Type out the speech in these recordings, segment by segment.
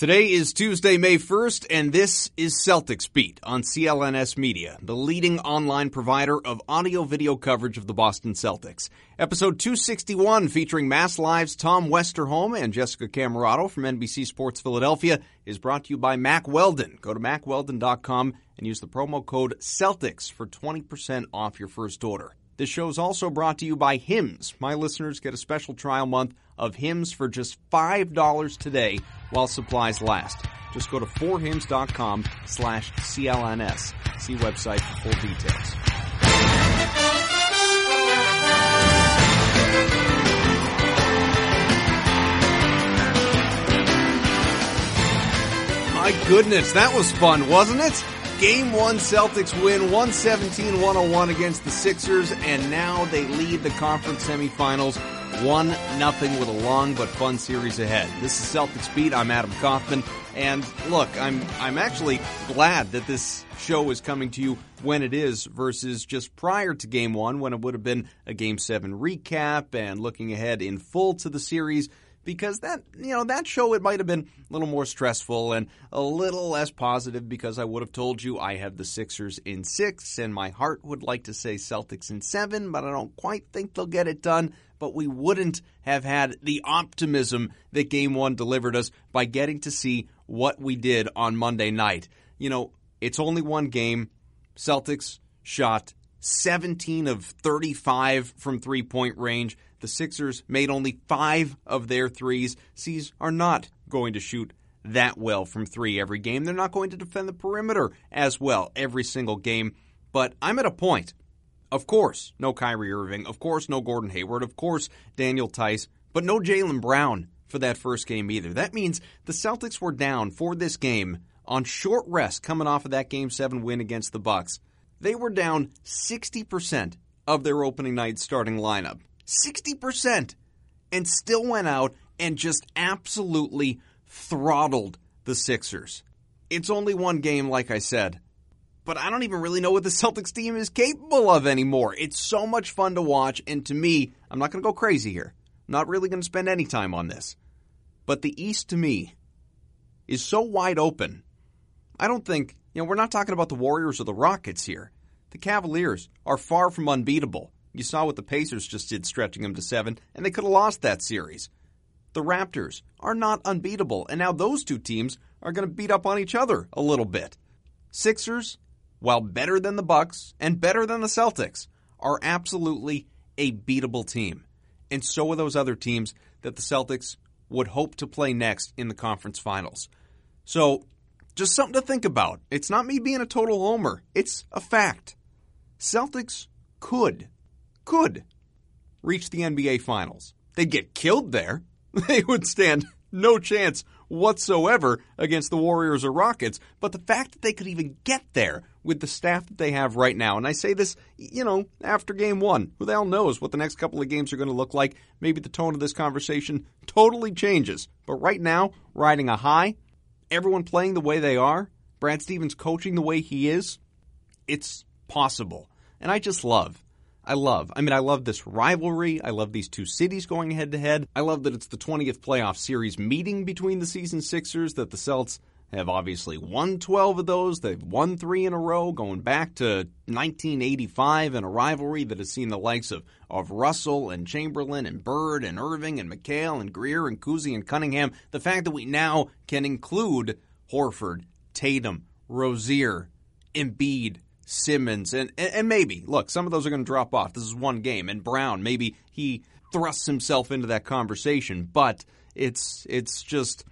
Today is Tuesday, May 1st, and this is Celtics Beat on CLNS Media, the leading online provider of audio video coverage of the Boston Celtics. Episode 261 featuring Mass Live's Tom Westerholm and Jessica Camerato from NBC Sports Philadelphia is brought to you by Mack Weldon. Go to mackweldon.com and use the promo code CELTICS for 20% off your first order. This show is also brought to you by Hims. My listeners get a special trial month of Hims for just $5 today while supplies last. Just go to forhims.com slash CLNS. See website for full details. My goodness, that was fun, wasn't it? Game one, Celtics win 117 101 against the Sixers, and now they lead the conference semifinals 1 nothing with a long but fun series ahead. This is Celtics Beat. I'm Adam Kaufman. And look, I'm I'm actually glad that this show is coming to you when it is versus just prior to game 1 when it would have been a game 7 recap and looking ahead in full to the series because that you know that show it might have been a little more stressful and a little less positive because I would have told you I have the Sixers in 6 and my heart would like to say Celtics in 7 but I don't quite think they'll get it done but we wouldn't have had the optimism that game 1 delivered us by getting to see what we did on Monday night. You know, it's only one game. Celtics shot 17 of 35 from three-point range. The Sixers made only five of their threes. C's are not going to shoot that well from three every game. They're not going to defend the perimeter as well every single game. But I'm at a point. Of course, no Kyrie Irving. Of course, no Gordon Hayward. Of course, Daniel Theis. But no Jaylen Brown for that first game either. That means the Celtics were down for this game on short rest coming off of that game 7 win against the Bucks. They were down 60% of their opening night starting lineup. 60%. And still went out and just absolutely throttled the Sixers. It's only one game, like I said. But I don't even really know what the Celtics team is capable of anymore. It's so much fun to watch, and to me, I'm not going to go crazy here. I'm not really going to spend any time on this. But the East, to me, is so wide open. I don't think, you know, we're not talking about the Warriors or the Rockets here. The Cavaliers are far from unbeatable. You saw what the Pacers just did, stretching them to seven, and they could have lost that series. The Raptors are not unbeatable, and now those two teams are going to beat up on each other a little bit. Sixers, while better than the Bucks and better than the Celtics, are absolutely a beatable team. And so are those other teams that the Celtics would hope to play next in the conference finals. So, just something to think about. It's not me being a total homer, it's a fact. Celtics could could reach the NBA Finals. They'd get killed there. They would stand no chance whatsoever against the Warriors or Rockets. But the fact that they could even get there with the staff that they have right now, and I say this, you know, after game one, who the hell knows what the next couple of games are going to look like? Maybe the tone of this conversation totally changes. But right now, riding a high, everyone playing the way they are, Brad Stevens coaching the way he is, it's possible. And I just love I love. I mean, I love this rivalry. I love these two cities going head to head. I love that it's the 20th playoff series meeting between the season Sixers, that the Celts have obviously won 12 of those. They've won three in a row, going back to 1985 in a rivalry that has seen the likes of, of Russell and Chamberlain and Bird and Irving and McHale and Greer and Cousy and Cunningham. The fact that we now can include Horford, Tatum, Rozier, Embiid, Simmons, and, and maybe, look, some of those are going to drop off. This is one game. And Brown, maybe he thrusts himself into that conversation, but it's it's just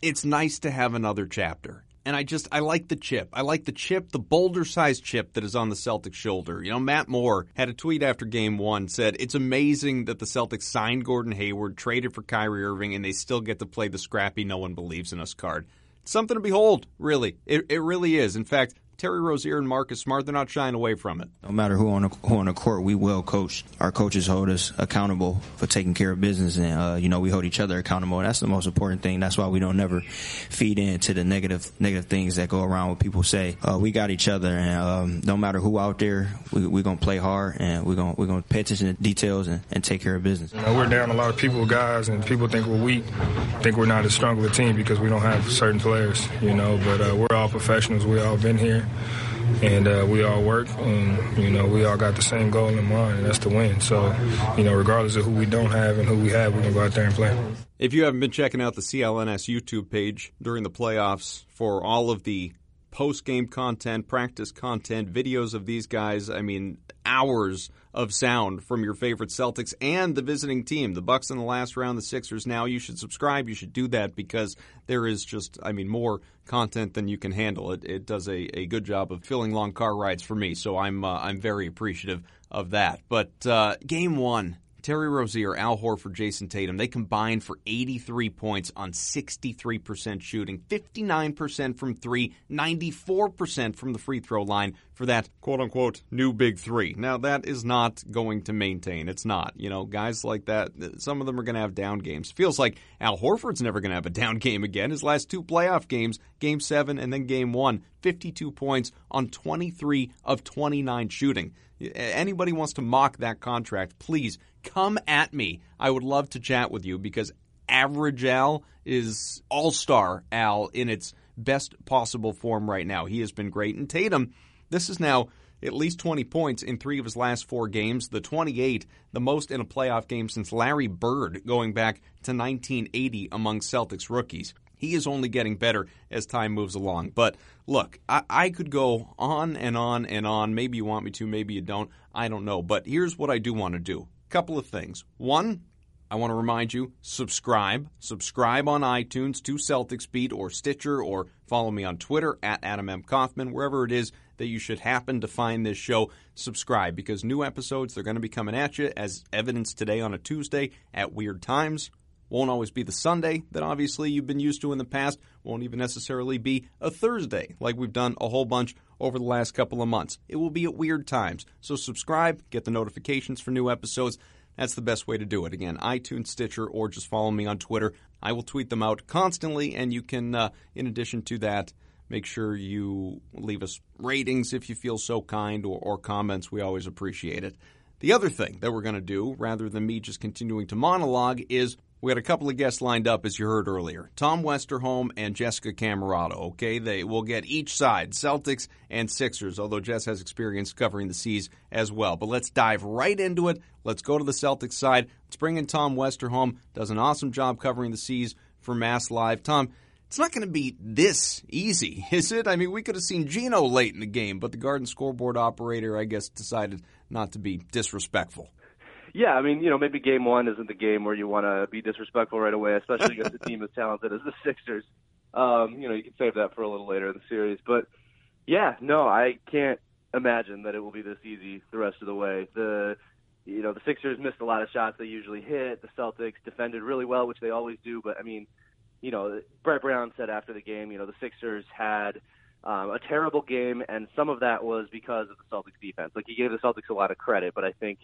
it's nice to have another chapter. And I just I like the chip. I like the chip, the boulder sized chip that is on the Celtics shoulder. You know, Matt Moore had a tweet after game one said, It's amazing that the Celtics signed Gordon Hayward, traded for Kyrie Irving, and they still get to play the scrappy no one believes in us card. something to behold, really. It, it really is. In fact, Terry Rozier and Marcus Smart, they're not shying away from it. No matter who on the, who on the court, we will coach. Our coaches hold us accountable for taking care of business, and uh, you know we hold each other accountable. That's the most important thing. That's why we don't never feed into the negative negative things that go around. What people say, uh, we got each other, and um, no matter who out there, we, we're gonna play hard, and we're gonna we're gonna pay attention to details and, and take care of business. You know, we're down a lot of people, guys, and people think we're weak, think we're not as strong of a team because we don't have certain players. You know, but uh, we're all professionals. We all been here and uh, we all work, and you know we all got the same goal in mind, and that's to win. So, you know, regardless of who we don't have and who we have, we're gonna go out there and play. If you haven't been checking out the CLNS YouTube page during the playoffs for all of the post game content, practice content, videos of these guys. I mean, hours of sound from your favorite Celtics and the visiting team. The Bucks in the last round, the Sixers now. You should subscribe. You should do that because there is just, I mean, more content than you can handle. It, it does a, a good job of filling long car rides for me, so I'm uh, I'm very appreciative of that. But uh, game one, Terry Rozier, Al Horford, Jayson Tatum, they combined for 83 points on 63% shooting, 59% from three, 94% from the free throw line for that quote unquote new big three. Now, that is not going to maintain. It's not. You know, guys like that, some of them are going to have down games. Feels like Al Horford's never going to have a down game again. His last two playoff games, game seven and then game one, 52 points on 23 of 29 shooting. Anybody wants to mock that contract, please come at me. I would love to chat with you because average Al is all star Al in its best possible form right now. He has been great. And Tatum, this is now at least 20 points in three of his last four games, the 28, the most in a playoff game since Larry Bird going back to 1980 among Celtics rookies. He is only getting better as time moves along. But look, I, I, could go on and on and on. Maybe you want me to, maybe you don't. I don't know. But here's what I do want to do couple of things. One, I want to remind you subscribe. Subscribe on iTunes to Celtics Beat or Stitcher or follow me on Twitter at Adam M. Kaufman, wherever it is that you should happen to find this show. Subscribe because new episodes, they're going to be coming at you as evidenced today on a Tuesday at weird times. Won't always be the Sunday that obviously you've been used to in the past. Won't even necessarily be a Thursday like we've done a whole bunch over the last couple of months. It will be at weird times. So subscribe, get the notifications for new episodes. That's the best way to do it. Again, iTunes, Stitcher, or just follow me on Twitter. I will tweet them out constantly, and you can, uh, in addition to that, make sure you leave us ratings if you feel so kind or, or comments. We always appreciate it. The other thing that we're going to do, rather than me just continuing to monologue, is we had a couple of guests lined up, as you heard earlier. Tom Westerholm and Jessica Camerato. Okay, they will get each side, Celtics and Sixers, although Jess has experience covering the C's as well. But let's dive right into it. Let's go to the Celtics side. Let's bring in Tom Westerholm. Does an awesome job covering the C's for Mass Live. Tom, it's not going to be this easy, is it? I mean, we could have seen Gino late in the game, but the Garden scoreboard operator, I guess, decided not to be disrespectful yeah, I mean, you know, maybe game one isn't the game where you want to be disrespectful right away, especially against a team as talented as the Sixers. Um, you know, you can save that for a little later in the series. But yeah, no, I can't imagine that it will be this easy the rest of the way. The you know, the Sixers missed a lot of shots they usually hit. The Celtics defended really well, which they always do. But I mean, you know, Brett Brown said after the game, you know, the Sixers had um, a terrible game, and some of that was because of the Celtics defense. Like he gave the Celtics a lot of credit, but I think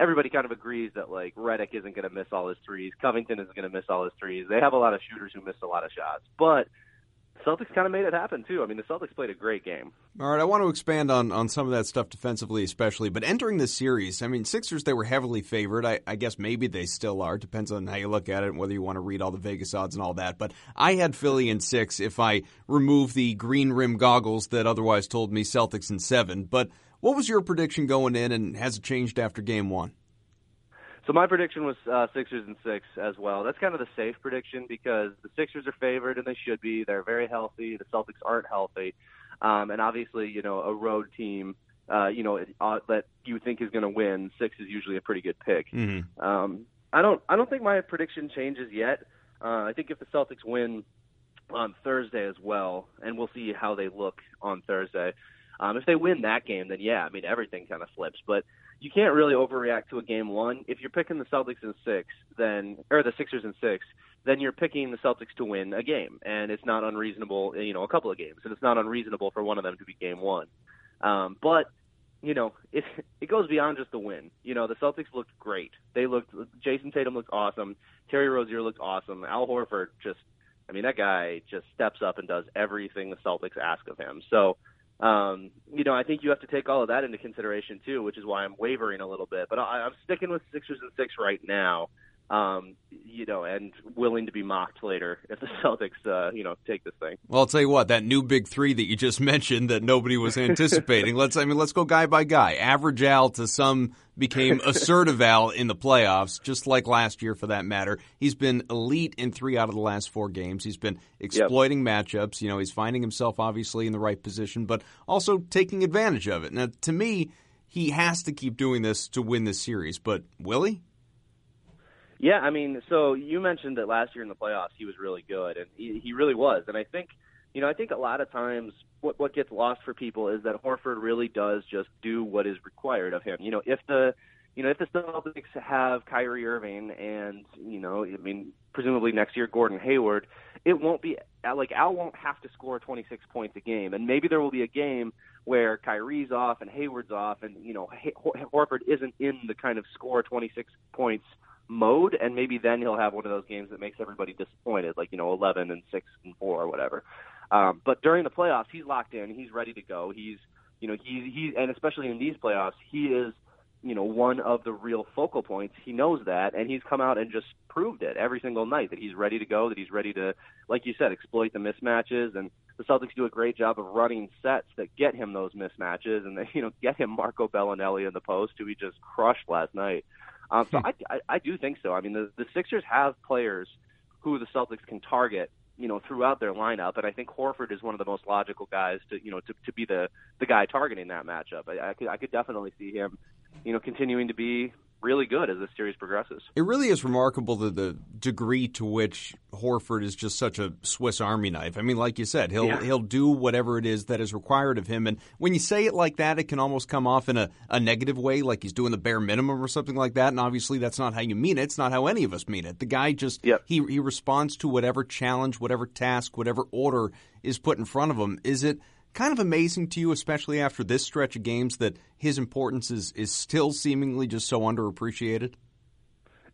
everybody kind of agrees that like Redick isn't going to miss all his threes, Covington isn't going to miss all his threes. They have a lot of shooters who missed a lot of shots, but Celtics kind of made it happen too. I mean, the Celtics played a great game. All right, I want to expand on, on some of that stuff defensively, especially. But entering the series, I mean, Sixers they were heavily favored. I, I guess maybe they still are. Depends on how you look at it and whether you want to read all the Vegas odds and all that. But I had Philly in six if I remove the green rim goggles that otherwise told me Celtics in seven. But what was your prediction going in, and has it changed after game one? So my prediction was uh, Sixers and six as well. That's kind of the safe prediction because the Sixers are favored and they should be. They're very healthy. The Celtics aren't healthy, um, and obviously, you know, a road team, uh, you know, uh, that you think is going to win, six is usually a pretty good pick. Mm-hmm. Um, I don't, I don't think my prediction changes yet. Uh, I think if the Celtics win on Thursday as well, and we'll see how they look on Thursday. Um, if they win that game, then yeah, I mean everything kind of flips. But you can't really overreact to a game one. If you're picking the Celtics in six, then or the Sixers in six, then you're picking the Celtics to win a game, and it's not unreasonable. You know, a couple of games, and it's not unreasonable for one of them to be game one. Um, but you know, it it goes beyond just the win. You know, the Celtics looked great. They looked Jayson Tatum looked awesome. Terry Rozier looked awesome. Al Horford just I mean, that guy just steps up and does everything the Celtics ask of him. So, um, you know, I think you have to take all of that into consideration too, which is why I'm wavering a little bit. But I, I'm sticking with Sixers and six right now um, you know, and willing to be mocked later if the Celtics, uh, you know, take this thing. Well, I'll tell you what, that new big three that you just mentioned that nobody was anticipating. let's, I mean, let's go guy by guy. Average Al to some became assertive Al in the playoffs, just like last year for that matter. He's been elite in three out of the last four games. He's been exploiting yep. matchups. You know, he's finding himself obviously in the right position, but also taking advantage of it. Now, to me, he has to keep doing this to win this series, but will he? Yeah, I mean, so you mentioned that last year in the playoffs he was really good, and he, he really was. And I think, you know, I think a lot of times what what gets lost for people is that Horford really does just do what is required of him. You know, if the you know, if the Celtics have Kyrie Irving and, you know, I mean, presumably next year Gordon Hayward, it won't be like Al won't have to score 26 points a game. And maybe there will be a game where Kyrie's off and Hayward's off and, you know, Horford isn't in the kind of score 26 points mode, and maybe then he'll have one of those games that makes everybody disappointed, like you know, 11 and six and four or whatever. Um, but during the playoffs, he's locked in. He's ready to go. He's you know he he and especially in these playoffs, he is you know one of the real focal points. He knows that, and he's come out and just proved it every single night that he's ready to go. That he's ready to, like you said, exploit the mismatches and. The Celtics do a great job of running sets that get him those mismatches, and they, you know, get him Marco Belinelli in the post, who he just crushed last night. Um, so hmm. I, I, I do think so. I mean, the, the Sixers have players who the Celtics can target, you know, throughout their lineup, and I think Horford is one of the most logical guys to, you know, to, to be the the guy targeting that matchup. I, I could I could definitely see him, you know, continuing to be really good as this series progresses. It really is remarkable the, the degree to which Horford is just such a Swiss Army knife. I mean, like you said, he'll yeah. he'll do whatever it is that is required of him. And when you say it like that, it can almost come off in a, a negative way, like he's doing the bare minimum or something like that. And obviously, that's not how you mean it. It's not how any of us mean it. The guy just yep. he he responds to whatever challenge, whatever task, whatever order is put in front of him. Is it? Kind of amazing to you, especially after this stretch of games, that his importance is, is still seemingly just so underappreciated?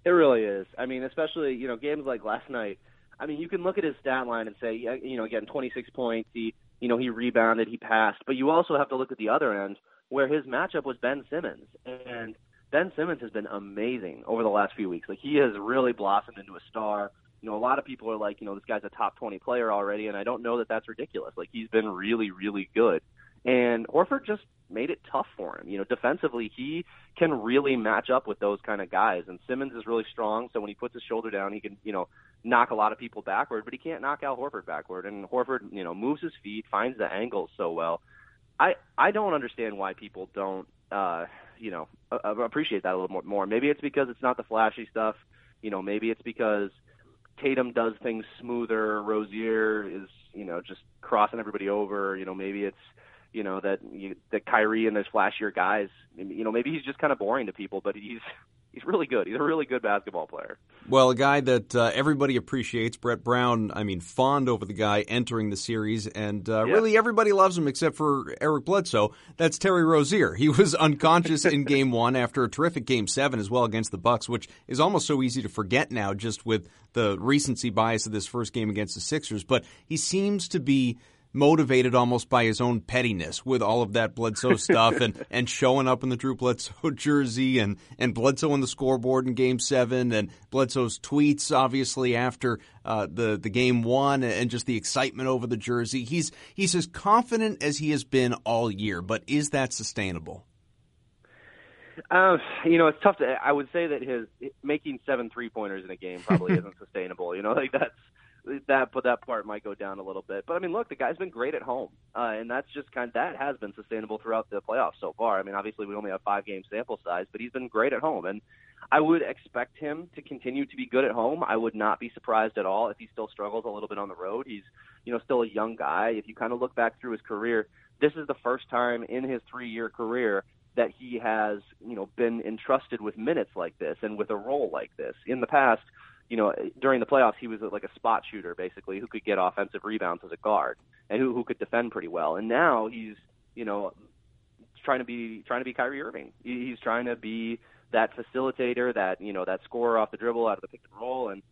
It really is. I mean, especially, you know, games like last night. I mean, you can look at his stat line and say, you know, again, 26 points. He, you know, he rebounded, he passed. But you also have to look at the other end where his matchup was Ben Simmons. And Ben Simmons has been amazing over the last few weeks. Like, he has really blossomed into a star you know, a lot of people are like, you know, this guy's a top 20 player already, and I don't know that that's ridiculous. Like, he's been really, really good. And Horford just made it tough for him. You know, defensively, he can really match up with those kind of guys. And Simmons is really strong, so when he puts his shoulder down, he can, you know, knock a lot of people backward, but he can't knock Al Horford backward. And Horford, you know, moves his feet, finds the angles so well. I I don't understand why people don't, uh, you know, appreciate that a little more. Maybe it's because it's not the flashy stuff. You know, maybe it's because Tatum does things smoother. Rozier is, you know, just crossing everybody over. You know, maybe it's, you know, that you, that Kyrie and those flashier guys. You know, maybe he's just kind of boring to people, but he's he's really good. He's a really good basketball player. Well, a guy that uh, everybody appreciates, Brett Brown. I mean, fond over the guy entering the series, and uh, yeah. really everybody loves him except for Eric Bledsoe. That's Terry Rozier. He was unconscious in Game One after a terrific Game Seven as well against the Bucks, which is almost so easy to forget now, just with the recency bias of this first game against the Sixers. But he seems to be motivated almost by his own pettiness with all of that Bledsoe stuff and, and showing up in the Drew Bledsoe jersey and, and Bledsoe on the scoreboard in game seven and Bledsoe's tweets, obviously, after uh, the, the game one and just the excitement over the jersey. He's, he's as confident as he has been all year, but is that sustainable? Uh, you know, it's tough to. I would say that his making seven three pointers in a game probably isn't sustainable. You know, like that's that but that part might go down a little bit. But I mean, look, the guy's been great at home, uh, and that's just kind of, that has been sustainable throughout the playoffs so far. I mean, obviously we only have five game sample size, but he's been great at home, and I would expect him to continue to be good at home. I would not be surprised at all if he still struggles a little bit on the road. He's you know still a young guy. If you kind of look back through his career, this is the first time in his three year career that he has, you know, been entrusted with minutes like this and with a role like this. In the past, you know, during the playoffs, he was like a spot shooter, basically, who could get offensive rebounds as a guard and who who could defend pretty well. And now he's, you know, trying to be trying to be Kyrie Irving. He's trying to be that facilitator, that you know, that scorer off the dribble, out of the pick and roll, and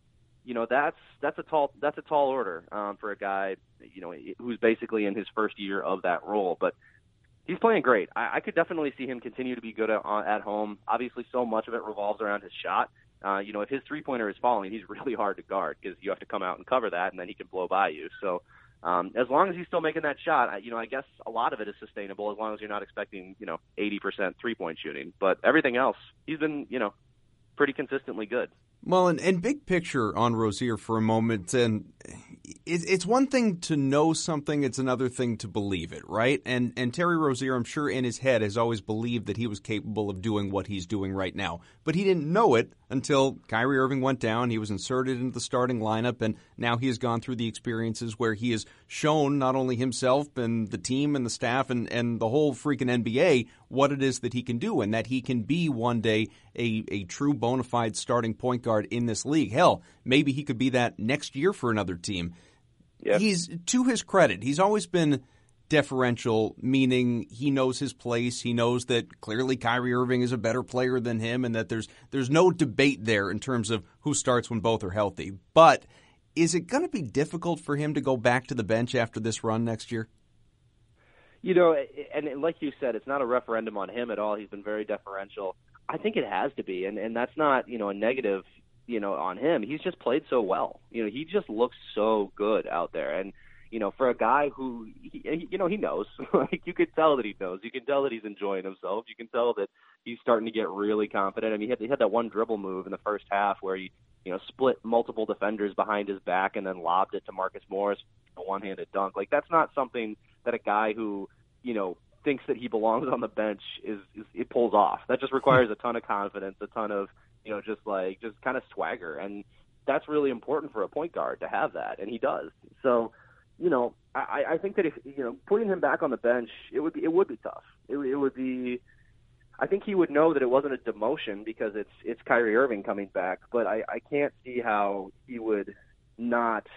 you know, that's that's a tall that's a tall order um, for a guy, you know, who's basically in his first year of that role. But he's playing great. I, I could definitely see him continue to be good at, at home. Obviously, so much of it revolves around his shot. Uh, you know, if his three pointer is falling, he's really hard to guard because you have to come out and cover that, and then he can blow by you. So, um, as long as he's still making that shot, you know, I guess a lot of it is sustainable as long as you're not expecting, you know, 80% three point shooting. But everything else, he's been, you know, pretty consistently good. Well, and, and big picture on Rozier for a moment, and it, it's one thing to know something; it's another thing to believe it, right? And and Terry Rozier, I'm sure in his head, has always believed that he was capable of doing what he's doing right now, but he didn't know it until Kyrie Irving went down. He was inserted into the starting lineup, and now he has gone through the experiences where he has shown not only himself and the team and the staff and, and the whole freaking NBA what it is that he can do, and that he can be one day a, a true bona fide starting point guard in this league. Hell, maybe he could be that next year for another team. Yep. He's to his credit, he's always been deferential, meaning he knows his place. He knows that clearly Kyrie Irving is a better player than him, and that there's there's no debate there in terms of who starts when both are healthy. But is it going to be difficult for him to go back to the bench after this run next year? You know, and like you said, it's not a referendum on him at all. He's been very deferential. I think it has to be, and and that's not you know a negative you know on him. He's just played so well. You know, he just looks so good out there, and you know, for a guy who, he, you know, he knows. like you could tell that he knows. You can tell that he's enjoying himself. You can tell that he's starting to get really confident. I mean, he had, he had that one dribble move in the first half where he, you know, split multiple defenders behind his back and then lobbed it to Marcus Morris, a one-handed dunk. Like that's not something that a guy who, you know, thinks that he belongs on the bench is, is it pulls off. That just requires a ton of confidence, a ton of, you know, just like just kind of swagger, and that's really important for a point guard to have that, and he does. So you know, I, I think that if you know putting him back on the bench, it would be it would be tough. It, it would be. I think he would know that it wasn't a demotion because it's it's Kyrie Irving coming back, but I, I can't see how he would not.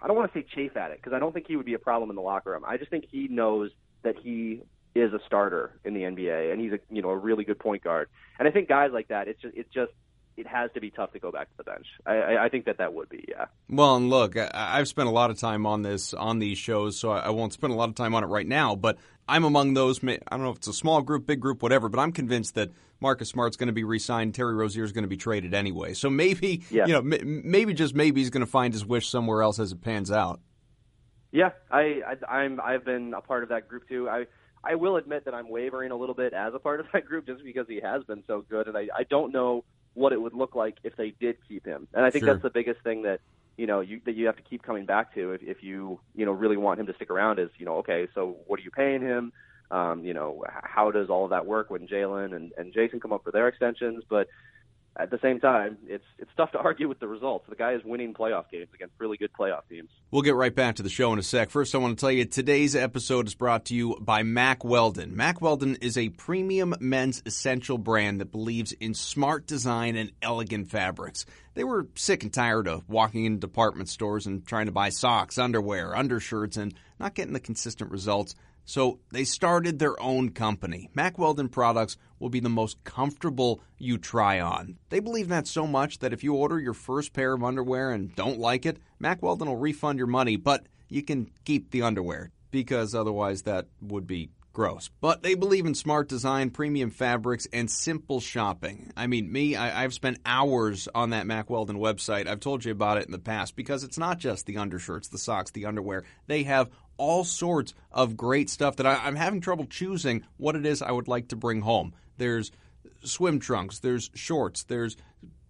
I don't want to say chafe at it because I don't think he would be a problem in the locker room. I just think he knows that he is a starter in the NBA and he's a you know a really good point guard. And I think guys like that, it's just it just it has to be tough to go back to the bench. I, I think that that would be, yeah. Well, and look, I, have spent a lot of time on this on these shows, so I won't spend a lot of time on it right now. But I'm among those. I don't know if it's a small group, big group, whatever. But I'm convinced that Marcus Smart's going to be re-signed. Terry Rozier is going to be traded anyway. So maybe, yeah. you know, maybe just maybe he's going to find his wish somewhere else as it pans out. Yeah, I, I I'm I've been a part of that group too. I I will admit that I'm wavering a little bit as a part of that group just because he has been so good, and I I don't know what it would look like if they did keep him. And I think sure. that's the biggest thing that you know you, that you have to keep coming back to if, if you you know really want him to stick around. Is you know okay, so what are you paying him? Um, you know how does all of that work when Jaylen and, and Jayson come up for their extensions? But at the same time, it's it's tough to argue with the results. The guy is winning playoff games against really good playoff teams. We'll get right back to the show in a sec. First, I want to tell you today's episode is brought to you by Mack Weldon. Mack Weldon is a premium men's essential brand that believes in smart design and elegant fabrics. They were sick and tired of walking in department stores and trying to buy socks, underwear, undershirts, and not getting the consistent results so they started their own company. Mack Weldon products will be the most comfortable you try on. They believe that so much that if you order your first pair of underwear and don't like it, Mack Weldon will refund your money, but you can keep the underwear because otherwise that would be gross. But they believe in smart design, premium fabrics, and simple shopping. I mean, me, I, have spent hours on that Mack Weldon website. I've told you about it in the past because it's not just the undershirts, the socks, the underwear. They have all sorts of great stuff that I, am having trouble choosing what it is I would like to bring home. There's swim trunks, there's shorts, there's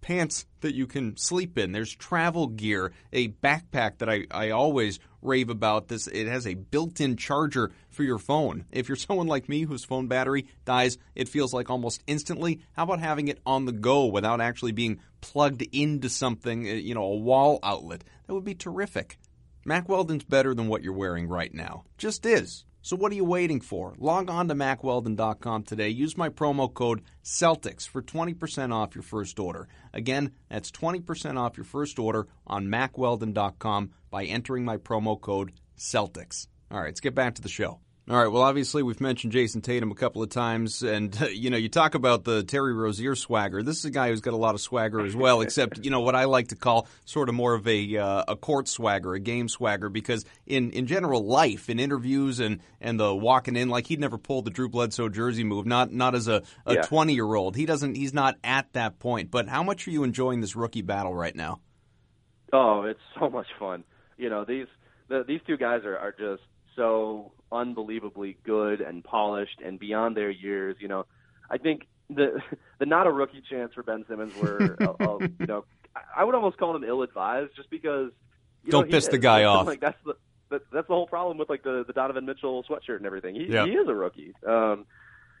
pants that you can sleep in, there's travel gear, a backpack that I, I always rave about. This it has a built-in charger for your phone. If you're someone like me whose phone battery dies, it feels like almost instantly. How about having it on the go without actually being plugged into something, eh, you know, a wall outlet? That would be terrific. Mack Weldon's better than what you're wearing right now. Just is. So what are you waiting for? Log on to MackWeldon.com today. Use my promo code Celtics for 20% off your first order. Again, that's 20% off your first order on MackWeldon.com by entering my promo code Celtics. All right, let's get back to the show. All right. Well, obviously, we've mentioned Jayson Tatum a couple of times, and you know, you talk about the Terry Rozier swagger. This is a guy who's got a lot of swagger as well. except, you know, what I like to call sort of more of a uh, a court swagger, a game swagger, because in in general life, in interviews and and the walking in, like he'd never pulled the Drew Bledsoe jersey move. Not not as a twenty year old. He doesn't. He's not at that point. But how much are you enjoying this rookie battle right now? Oh, it's so much fun. You know, these the, these two guys are are just so unbelievably good and polished and beyond their years. You know, I think the the not a rookie chance for Ben Simmons were, uh, uh, you know, I would almost call them ill advised, just because. You Don't know, piss is. the guy off. Like that's the that, that's the whole problem with like the the Donovan Mitchell sweatshirt and everything. He yeah. he is a rookie. Um,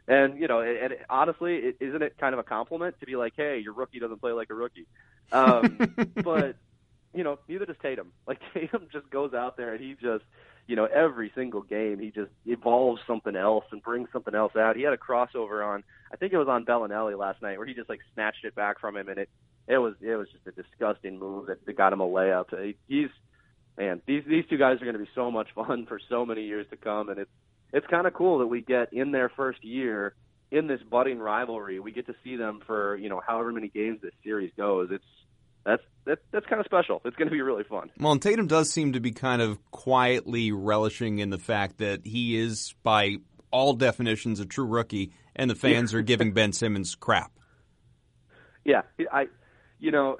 and you know, and, and honestly, is isn't it kind of a compliment to be like, "Hey, your rookie doesn't play like a rookie," um, but you know, neither does Tatum. Like Tatum just goes out there and he just you know, every single game he just evolves something else and brings something else out. He had a crossover on, I think it was on Belinelli last night, where he just like snatched it back from him, and it it was it was just a disgusting move that, that got him a layup. He's man, these these two guys are going to be so much fun for so many years to come, and it's it's kind of cool that we get in their first year in this budding rivalry. We get to see them for you know however many games this series goes. It's that's that, that's kind of special. It's going to be really fun. Well, and Tatum does seem to be kind of quietly relishing in the fact that he is, by all definitions, a true rookie, and the fans are giving Ben Simmons crap. Yeah, I, you know,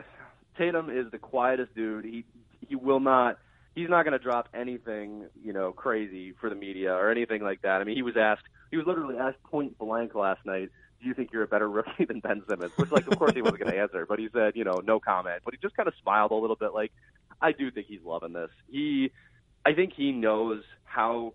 Tatum is the quietest dude. He he will not. He's not going to drop anything, you know, crazy for the media or anything like that. I mean, he was asked. He was literally asked point blank last night do you think you're a better rookie than Ben Simmons? Which, like, of course he wasn't going to answer, but he said, you know, no comment. But he just kind of smiled a little bit, like, I do think he's loving this. He, I think he knows how,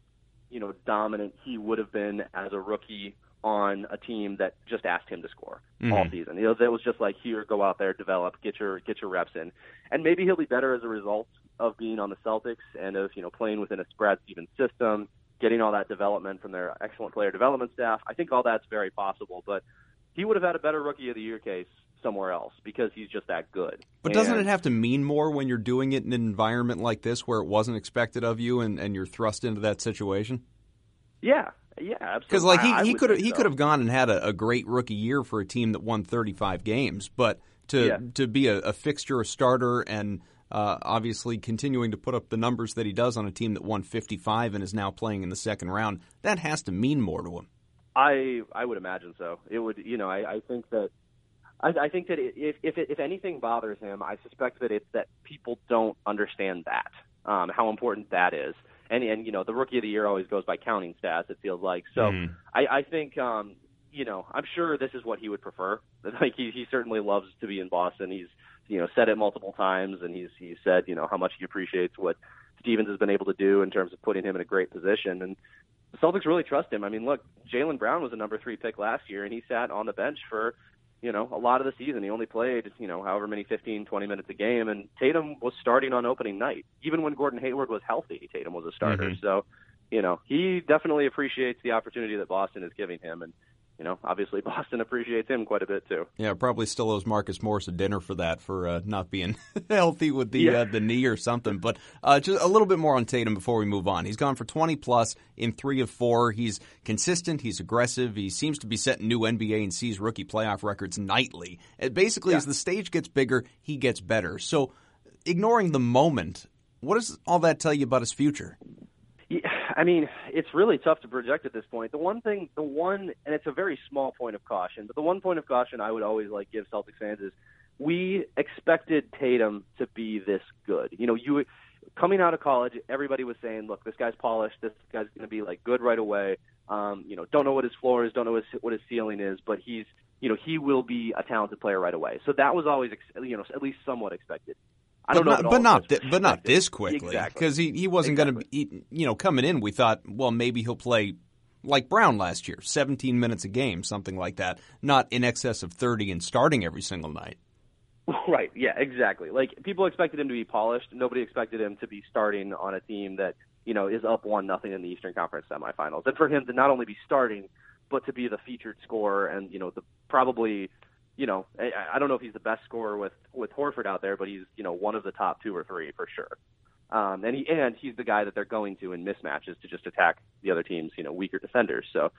you know, dominant he would have been as a rookie on a team that just asked him to score mm-hmm. all season. You know, that was just like, here, go out there, develop, get your get your reps in, and maybe he'll be better as a result of being on the Celtics and of you know playing within a Brad Stevens system getting all that development from their excellent player development staff. I think all that's very possible, but he would have had a better rookie of the year case somewhere else because he's just that good. But doesn't it have to mean more when you're doing it in an environment like this where it wasn't expected of you and, and you're thrust into that situation? Yeah, yeah, absolutely. Because like he, he could have he so. could have gone and had a, a, great rookie year for a team that won 35 games, but to yeah. to be a, a fixture, a starter, and uh, obviously continuing to put up the numbers that he does on a team that won 55 and is now playing in the second round, that has to mean more to him. I I would imagine so. It would, you know, I, I think that I, I think that if if if anything bothers him, I suspect that it's that people don't understand that um, how important that is. And and you know, the rookie of the year always goes by counting stats. It feels like so. Mm. I I think um, you know, I'm sure this is what he would prefer. Like he he certainly loves to be in Boston. He's you know said it multiple times, and he's he said you know how much he appreciates what Stevens has been able to do in terms of putting him in a great position. And the Celtics really trust him. I mean, look, Jaylen Brown was a number three pick last year, and he sat on the bench for you know a lot of the season. He only played you know however many 15, 20 minutes a game, and Tatum was starting on opening night. Even when Gordon Hayward was healthy, Tatum was a starter. Mm-hmm. So you know he definitely appreciates the opportunity that Boston is giving him, and you know, obviously Boston appreciates him quite a bit too. Yeah, probably still owes Marcus Morris a dinner for that for uh, not being healthy with the yeah. uh, the knee or something. But uh, just a little bit more on Tatum before we move on. He's gone for 20 plus in three of four. He's consistent. He's aggressive. He seems to be setting new NBA and C's rookie playoff records nightly. It basically, yeah. as the stage gets bigger, he gets better. So, ignoring the moment, what does all that tell you about his future? I mean, it's really tough to project at this point. The one thing, the one, and it's a very small point of caution, but the one point of caution I would always like give Celtics fans is we expected Tatum to be this good. You know, you coming out of college, everybody was saying, "Look, this guy's polished. This guy's going to be like good right away." Um, you know, don't know what his floor is, don't know what his, what his ceiling is, but he's, you know, he will be a talented player right away. So that was always, ex- you know, at least somewhat expected. I don't but know, not, but not, th- but not this quickly, exactly. because he, he wasn't exactly. going to be, you know, coming in. We thought, well, maybe he'll play like Brown last year, 17 minutes a game, something like that, not in excess of 30 and starting every single night. Right. Yeah. Exactly. Like people expected him to be polished. Nobody expected him to be starting on a team that you know, is up one nothing in the Eastern Conference semifinals, and for him to not only be starting, but to be the featured scorer and you know the probably, you know, I, I don't know if he's the best scorer with with Horford out there, but he's you know one of the top two or three for sure. Um, and he and he's the guy that they're going to in mismatches to just attack the other team's you know weaker defenders. So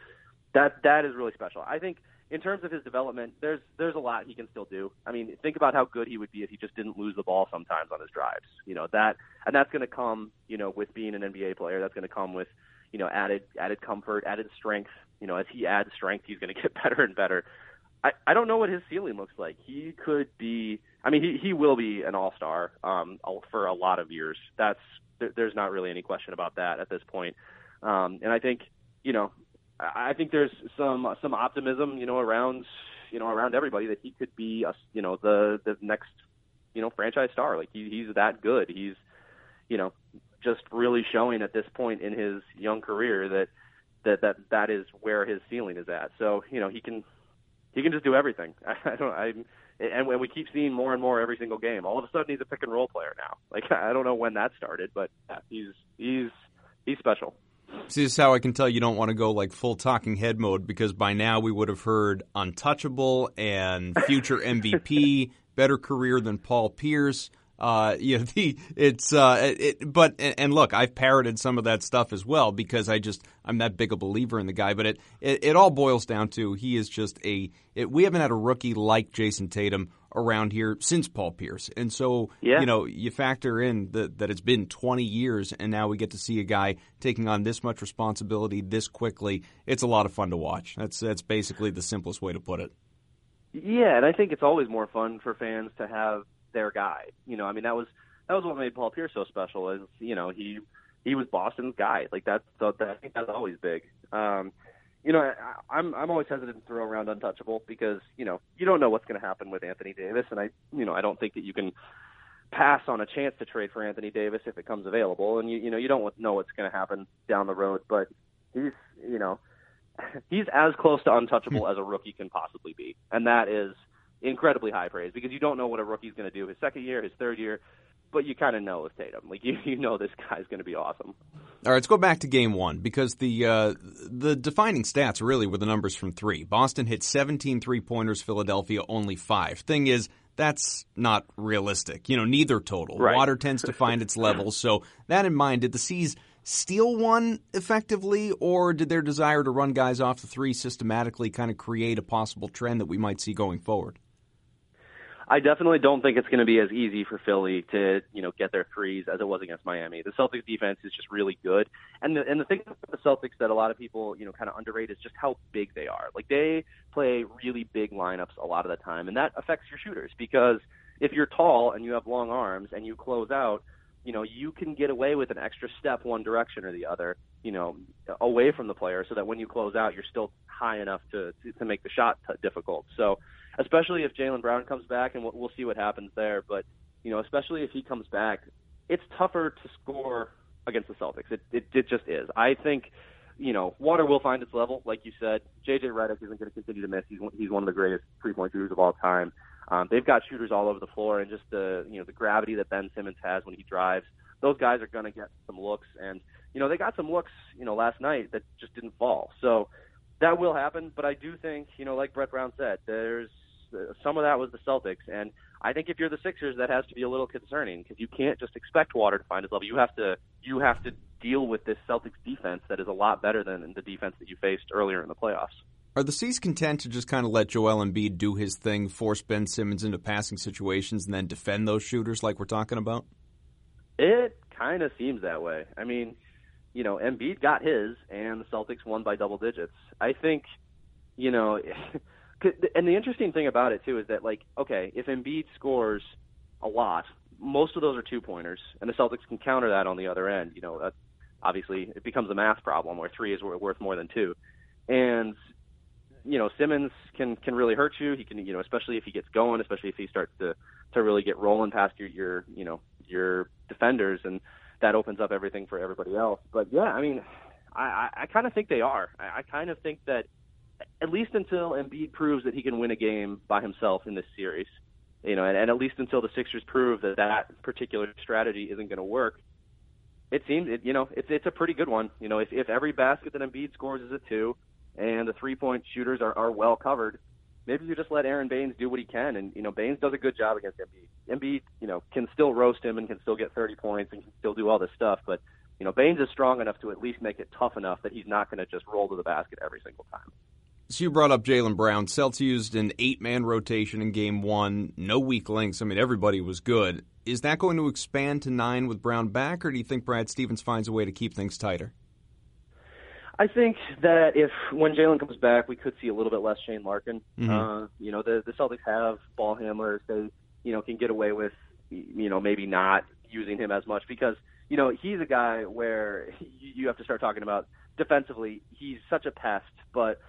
that that is really special. I think in terms of his development, there's there's a lot he can still do. I mean, think about how good he would be if he just didn't lose the ball sometimes on his drives. You know that, and that's going to come, you know, with being an NBA player. That's going to come with, you know, added added comfort, added strength. You know, as he adds strength, he's going to get better and better. I I don't know what his ceiling looks like. He could be. I mean, he he will be an all star um, for a lot of years. That's there, there's not really any question about that at this point. Um, and I think you know I think there's some some optimism, you know, around you know around everybody that he could be, a, you know, the the next you know franchise star. Like he, he's that good. He's you know just really showing at this point in his young career that that that that is where his ceiling is at. So you know he can he can just do everything. I, don't I and when we keep seeing more and more every single game, all of a sudden he's a pick and roll player now. Like I don't know when that started, but he's he's he's special. See, this is how I can tell you don't want to go like full talking head mode because by now we would have heard untouchable and future MVP, better career than Paul Pierce. Uh, you know, the it's uh, it, but and look, I've parroted some of that stuff as well because I just I'm that big a believer in the guy. But it it, it all boils down to he is just a. It, we haven't had a rookie like Jayson Tatum around here since Paul Pierce. And so, yeah. you know, you factor in the, that it's been 20 years and now we get to see a guy taking on this much responsibility this quickly. It's a lot of fun to watch. That's that's basically the simplest way to put it. Yeah, and I think it's always more fun for fans to have their guy. You know, I mean that was that was what made Paul Pierce so special is, you know, he he was Boston's guy. Like that's so that, I think that's always big. Um you know, I, I'm I'm always hesitant to throw around untouchable because you know you don't know what's going to happen with Anthony Davis, and I you know I don't think that you can pass on a chance to trade for Anthony Davis if it comes available, and you you know you don't know what's going to happen down the road, but he's you know he's as close to untouchable as a rookie can possibly be, and that is incredibly high praise because you don't know what a rookie's going to do his second year, his third year but you kind of know with Tatum. Like you, you know this guy's going to be awesome. All right, let's go back to game one because the uh, the defining stats really were the numbers from three. Boston hit 17 three pointers, Philadelphia only five. Thing is, that's not realistic. You know, neither total. Right. Water tends to find its level. So that in mind, did the C's steal one effectively, or did their desire to run guys off the three systematically kind of create a possible trend that we might see going forward? I definitely don't think it's going to be as easy for Philly to, you know, get their threes as it was against Miami. The Celtics defense is just really good. And the, and the thing about the Celtics that a lot of people, you know, kind of underrate is just how big they are. Like they play really big lineups a lot of the time and that affects your shooters because if you're tall and you have long arms and you close out, you know, you can get away with an extra step one direction or the other, you know, away from the player so that when you close out, you're still high enough to to, to make the shot t- difficult. So, especially if Jaylen Brown comes back, and we'll, we'll see what happens there. But you know, especially if he comes back, it's tougher to score against the Celtics. It it, it just is. I think. You know, water will find its level, like you said. JJ Redick isn't going to continue to miss. He's he's one of the greatest three-point shooters of all time. Um, they've got shooters all over the floor, and just the you know the gravity that Ben Simmons has when he drives, those guys are going to get some looks. And you know they got some looks, you know, last night that just didn't fall. So that will happen. But I do think, you know, like Brett Brown said, there's some of that was the Celtics, and I think if you're the Sixers, that has to be a little concerning because you can't just expect Water to find his level. You have to you have to deal with this Celtics defense that is a lot better than the defense that you faced earlier in the playoffs. Are the C's content to just kind of let Joel Embiid do his thing, force Ben Simmons into passing situations, and then defend those shooters like we're talking about? It kind of seems that way. I mean, you know, Embiid got his, and the Celtics won by double digits. I think, you know, and the interesting thing about it too is that like okay, if Embiid scores a lot, most of those are two pointers, and the Celtics can counter that on the other end. You know, obviously it becomes a math problem where three is worth more than two, and you know Simmons can can really hurt you. He can you know especially if he gets going, especially if he starts to to really get rolling past your your you know your defenders, and that opens up everything for everybody else. But yeah, I mean, I I, I kind of think they are. I, I kind of think that at least until Embiid proves that he can win a game by himself in this series, you know, and, and at least until the Sixers prove that that particular strategy isn't going to work, it seems it, you know it's it's a pretty good one. You know, if if every basket that Embiid scores is a two, and the three point shooters are, are well covered, maybe you just let Aron Baynes do what he can. And you know, Baynes does a good job against Embiid. Embiid, you know, can still roast him and can still get 30 points and can still do all this stuff. But you know, Baynes is strong enough to at least make it tough enough that he's not going to just roll to the basket every single time. So you brought up Jaylen Brown. Celts used an eight-man rotation in Game One. No weak links. I mean, everybody was good. Is that going to expand to nine with Brown back, or do you think Brad Stevens finds a way to keep things tighter? I think that if when Jaylen comes back, we could see a little bit less Shane Larkin. Mm-hmm. Uh, you know, the the Celtics have ball handlers. They you know can get away with you know maybe not using him as much because you know he's a guy where you have to start talking about defensively. He's such a pest, but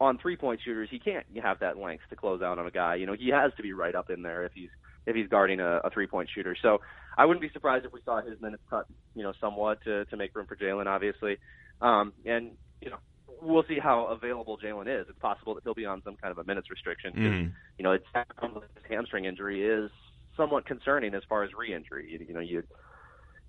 on three point shooters, he can't have that length to close out on a guy. You know, he has to be right up in there if he's if he's guarding a, a three point shooter. So I wouldn't be surprised if we saw his minutes cut, you know, somewhat to to make room for Jaylen, obviously. Um, and you know, we'll see how available Jaylen is. It's possible that he'll be on some kind of a minutes restriction. Mm. You know, it's his hamstring injury is somewhat concerning as far as re-injury. You, you know, you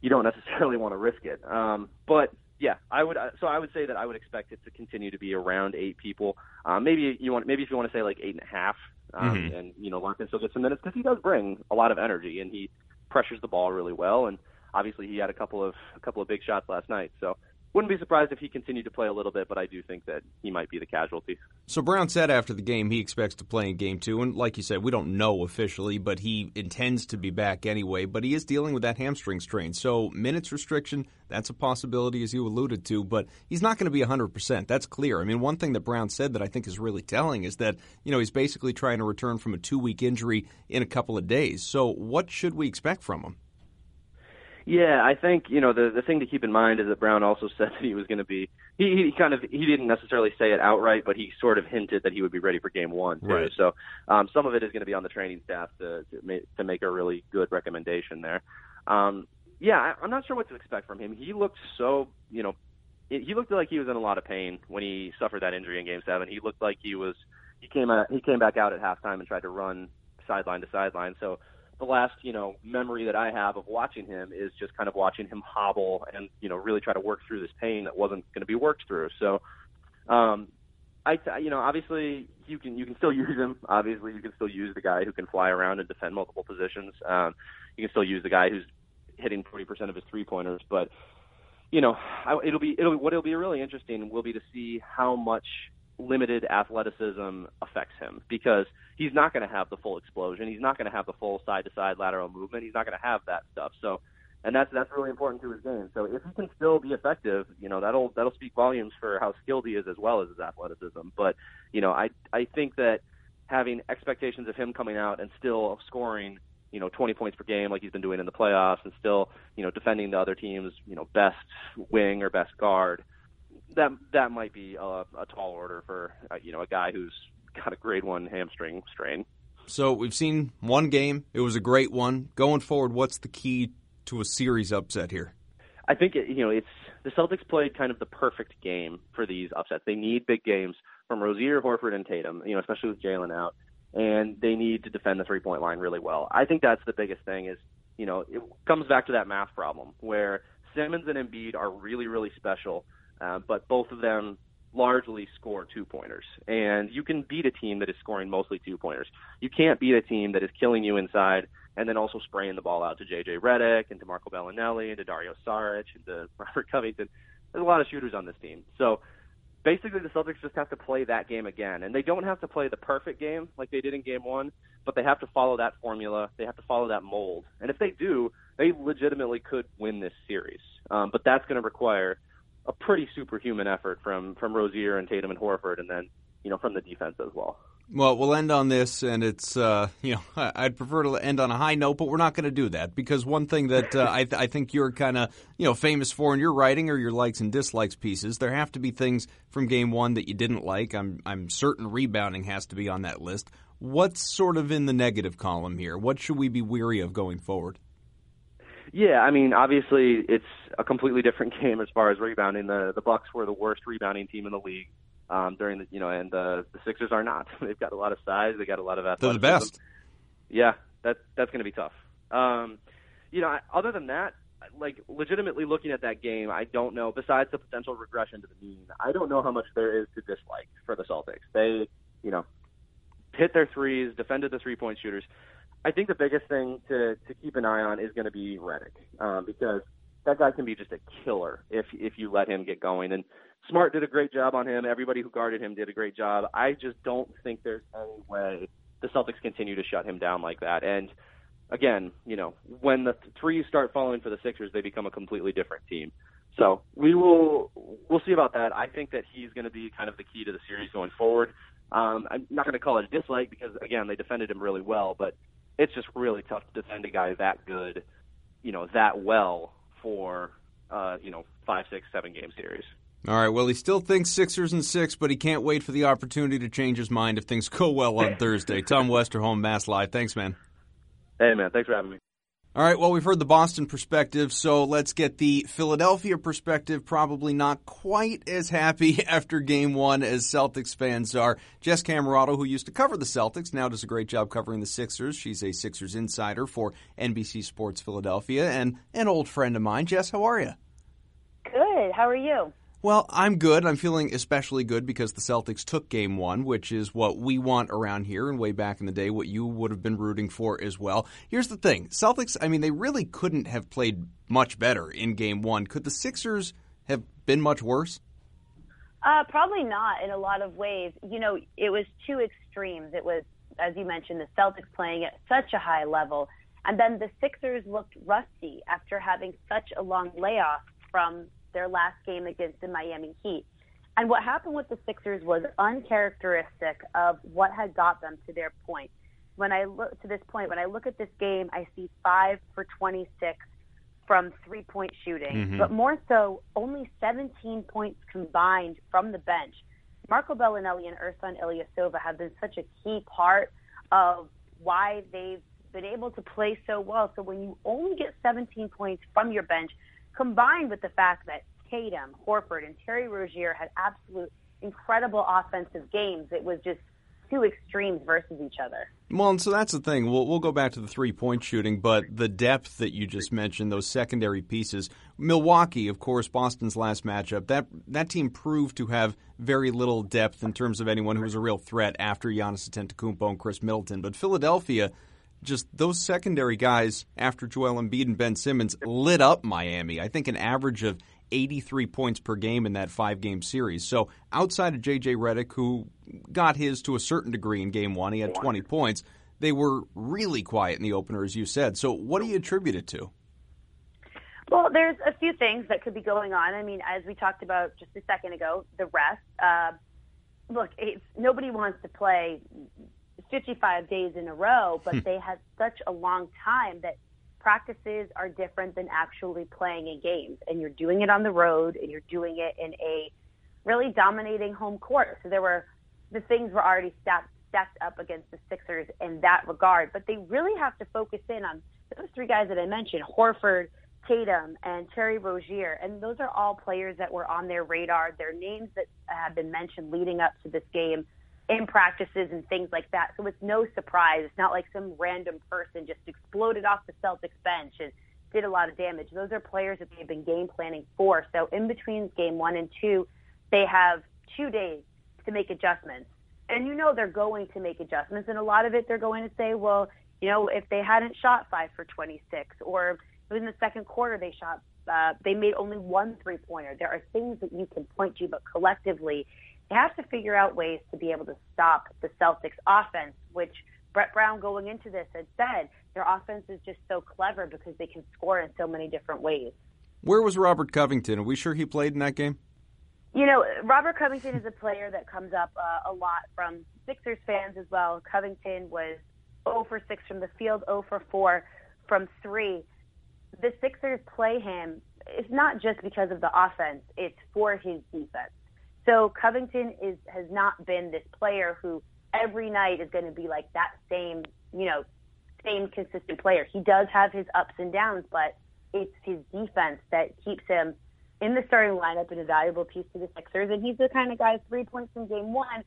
you don't necessarily want to risk it. Um, but yeah, I would. So I would say that I would expect it to continue to be around eight people. Um, maybe you want, maybe if you want to say like eight and a half, um, Mhm. and you know Larkin still gets some minutes because he does bring a lot of energy and he pressures the ball really well. And obviously he had a couple of a couple of big shots last night. So wouldn't be surprised if he continued to play a little bit, but I do think that he might be the casualty. So Brown said after the game he expects to play in Game Two, and like you said, we don't know officially, but he intends to be back anyway. But he is dealing with that hamstring strain, so minutes restriction that's a possibility, as you alluded to. But he's not going to be 100. percent That's clear. I mean, one thing that Brown said that I think is really telling is that you know he's basically trying to return from a two week injury in a couple of days. So what should we expect from him? Yeah, I think you know the the thing to keep in mind is that Brown also said that he was going to be. He, he kind of he didn't necessarily say it outright, but he sort of hinted that he would be ready for Game One. Too. Right. So um, some of it is going to be on the training staff to to make, to make a really good recommendation there. Um, yeah, I, I'm not sure what to expect from him. He looked so you know it, he looked like he was in a lot of pain when he suffered that injury in Game Seven. He looked like he was he came out, he came back out at halftime and tried to run sideline to sideline. So the last you know memory that I have of watching him is just kind of watching him hobble and you know really try to work through this pain that wasn't going to be worked through. So, um, I you know obviously you can you can still use him. Obviously you can still use the guy who can fly around and defend multiple positions. Um, you can still use the guy who's hitting 40% of his three pointers, but you know I, it'll be it'll be what it'll be really interesting will be to see how much limited athleticism affects him because he's not going to have the full explosion. He's not going to have the full side to side lateral movement. He's not going to have that stuff. So, and that's that's really important to his game. So if he can still be effective, you know that'll that'll speak volumes for how skilled he is as well as his athleticism. But you know I I think that having expectations of him coming out and still scoring you know 20 points per game like he's been doing in the playoffs and still you know defending the other team's you know best wing or best guard that that might be a, a tall order for uh, you know a guy who's got a grade one hamstring strain. So we've seen one game; it was a great one. Going forward, what's the key to a series upset here? I think it, you know it's the Celtics played kind of the perfect game for these upsets. They need big games from Rozier, Horford, and Tatum. You know, especially with Jaylen out, and they need to defend the three point line really well. I think that's the biggest thing. Is you know it comes back to that math problem where Simmons and Embiid are really really special, uh, but both of them largely score two pointers. And you can beat a team that is scoring mostly two pointers. You can't beat a team that is killing you inside and then also spraying the ball out to JJ Redick and to Marco Belinelli and to Dario Saric and to Robert Covington. There's a lot of shooters on this team. So basically the Celtics just have to play that game again. And they don't have to play the perfect game like they did in game one, but they have to follow that formula. They have to follow that mold. And if they do, they legitimately could win this series. Um, but that's going to require a pretty superhuman effort from from Rozier and Tatum and Horford, and then you know from the defense as well. Well, we'll end on this, and it's uh, you know I'd prefer to end on a high note, but we're not going to do that because one thing that uh, I, th- I think you're kind of you know famous for in your writing or your likes and dislikes pieces, there have to be things from game one that you didn't like. I'm I'm certain rebounding has to be on that list. What's sort of in the negative column here? What should we be weary of going forward? Yeah, I mean, obviously it's a completely different game as far as rebounding. The the Bucks were the worst rebounding team in the league um, during the you know, and the the Sixers are not. They've got a lot of size. They got a lot of athleticism. They're the best. Yeah, that that's going to be tough. Um, you know, other than that, like legitimately looking at that game, I don't know. Besides the potential regression to the mean, I don't know how much there is to dislike for the Celtics. They, you know, hit their threes, defended the three point shooters. I think the biggest thing to to keep an eye on is going to be Redick um, because that guy can be just a killer if if you let him get going. And Smart did a great job on him. Everybody who guarded him did a great job. I just don't think there's any way the Celtics continue to shut him down like that. And again, you know, when the threes start falling for the Sixers, they become a completely different team. So we will we'll see about that. I think that he's going to be kind of the key to the series going forward. Um, I'm not going to call it a dislike because again they defended him really well, but it's just really tough to defend a guy that good, you know, that well for uh, you know five, six, seven game series. All right. Well, he still thinks Sixers and six, but he can't wait for the opportunity to change his mind if things go well on Thursday. Tom Westerholm, Mass Live. Thanks, man. Hey, man. Thanks for having me. All right, well, we've heard the Boston perspective, so let's get the Philadelphia perspective. Probably not quite as happy after game one as Celtics fans are. Jess Camerato, who used to cover the Celtics, now does a great job covering the Sixers. She's a Sixers insider for NBC Sports Philadelphia and an old friend of mine. Jess, how are you? Good. How are you? Well, I'm good. I'm feeling especially good because the Celtics took game one, which is what we want around here and way back in the day, what you would have been rooting for as well. Here's the thing Celtics, I mean, they really couldn't have played much better in game one. Could the Sixers have been much worse? Uh, probably not in a lot of ways. You know, it was two extremes. It was, as you mentioned, the Celtics playing at such a high level, and then the Sixers looked rusty after having such a long layoff from their last game against the Miami Heat. And what happened with the Sixers was uncharacteristic of what had got them to their point. When I look to this point, when I look at this game, I see five for 26 from three point shooting, mm-hmm. but more so, only 17 points combined from the bench. Marco Belinelli and Ersan Ilyasova have been such a key part of why they've been able to play so well. So when you only get 17 points from your bench, combined with the fact that Tatum, Horford, and Terry Rozier had absolute incredible offensive games. It was just two extremes versus each other. Well, and so that's the thing. We'll, we'll go back to the three point shooting, but the depth that you just mentioned, those secondary pieces. Milwaukee, of course, Boston's last matchup, that, that team proved to have very little depth in terms of anyone who was a real threat after Giannis Antetokounmpo and Khris Middleton. But Philadelphia just those secondary guys after Joel Embiid and Ben Simmons lit up Miami. I think an average of 83 points per game in that five game series. So outside of JJ Redick, who got his to a certain degree in game one, he had 20 points. They were really quiet in the opener, as you said. So what do you attribute it to? Well, there's a few things that could be going on. I mean, as we talked about just a second ago, the rest. Uh, look, nobody wants to play 55 days in a row, but hmm. they had such a long time that practices are different than actually playing in games. And you're doing it on the road and you're doing it in a really dominating home court. So there were the things were already stacked, stacked up against the Sixers in that regard. But they really have to focus in on those three guys that I mentioned, Horford, Tatum, and Terry Rozier. And those are all players that were on their radar. They're names that have been mentioned leading up to this game in practices and things like that. So it's no surprise. It's not like some random person just exploded off the Celtics bench and did a lot of damage. Those are players that they've been game planning for. So in between game one and two, they have two days to make adjustments. And you know they're going to make adjustments. And a lot of it they're going to say, well, you know, if they hadn't shot five for 26 or in the second quarter they shot, uh, they made only one three pointer. There are things that you can point to, but collectively they have to figure out ways to be able to stop the Celtics offense, which Brett Brown going into this had said their offense is just so clever because they can score in so many different ways. Where was Robert Covington? Are we sure he played in that game? You know, Robert Covington is a player that comes up uh, a lot from Sixers fans as well. Covington was 0 for 6 from the field, 0 for 4 from 3. The Sixers play him, it's not just because of the offense, it's for his defense. So Covington is has not been this player who every night is going to be like that same, you know, same consistent player. He does have his ups and downs, but it's his defense that keeps him in the starting lineup and a valuable piece to the Sixers. And he's the kind of guy three points in game one